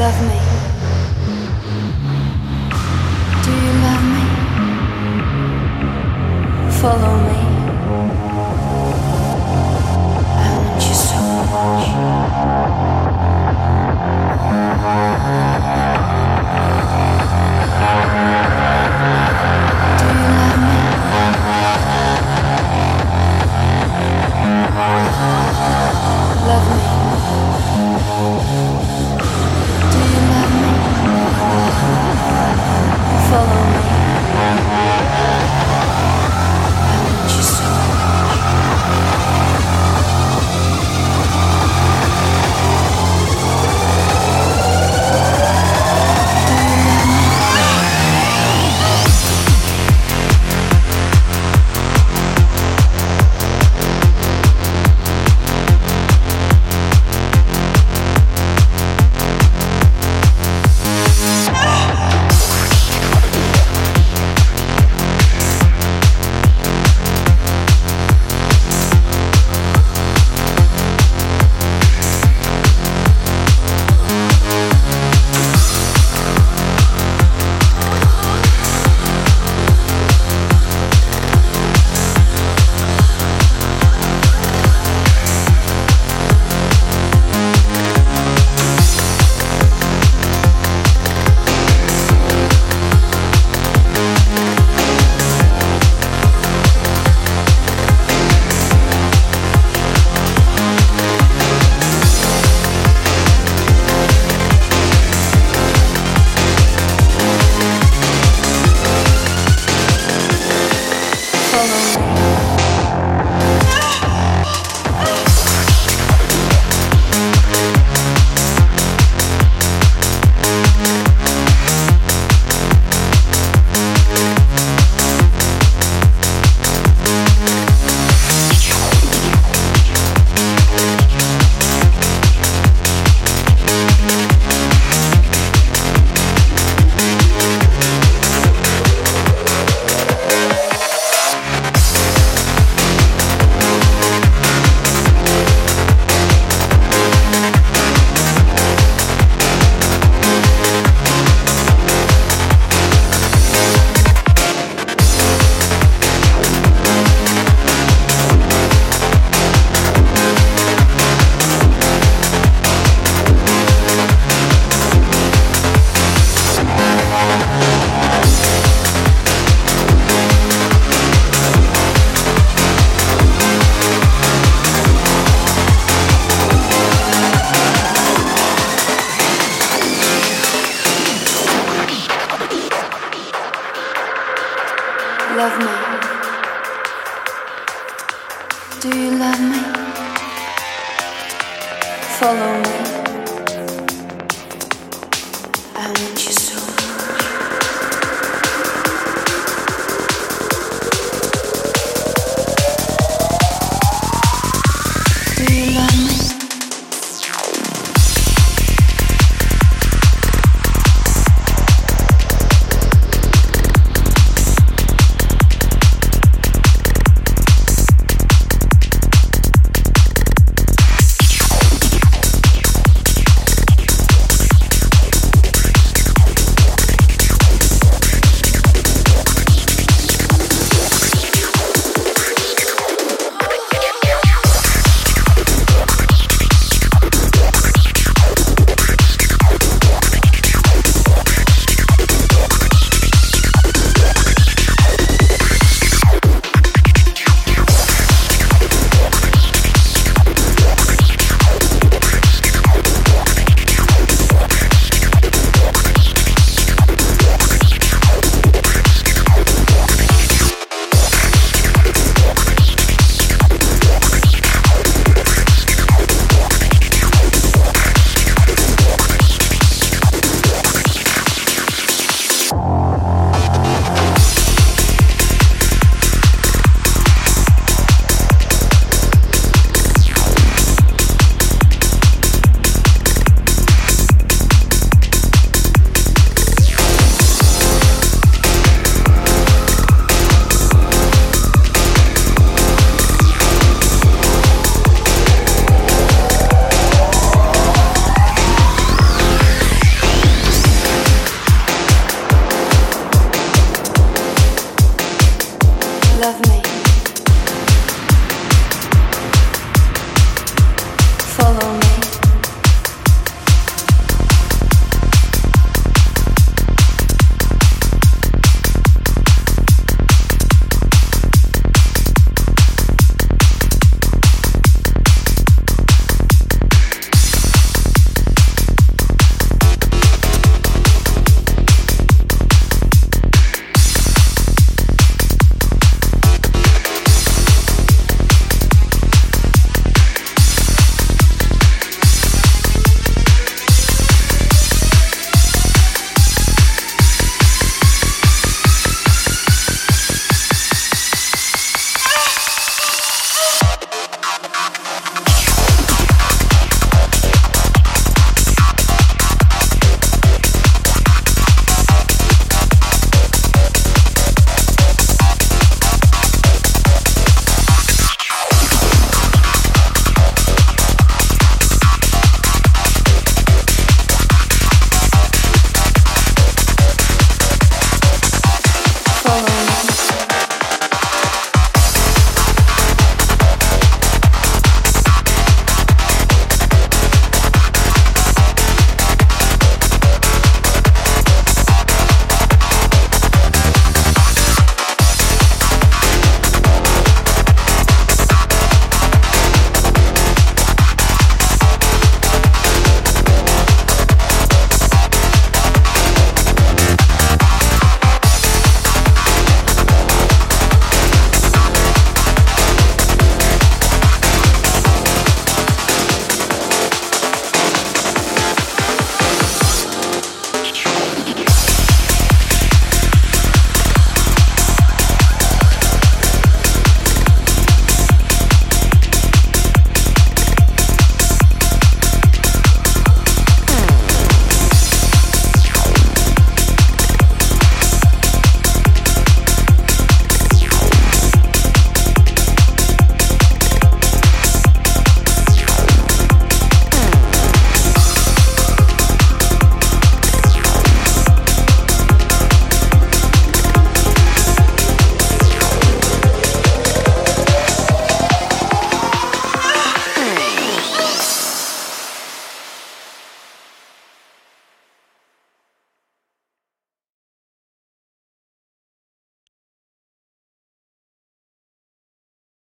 Love me. Do you love me? Follow me. Love me. Do you love me? Follow me.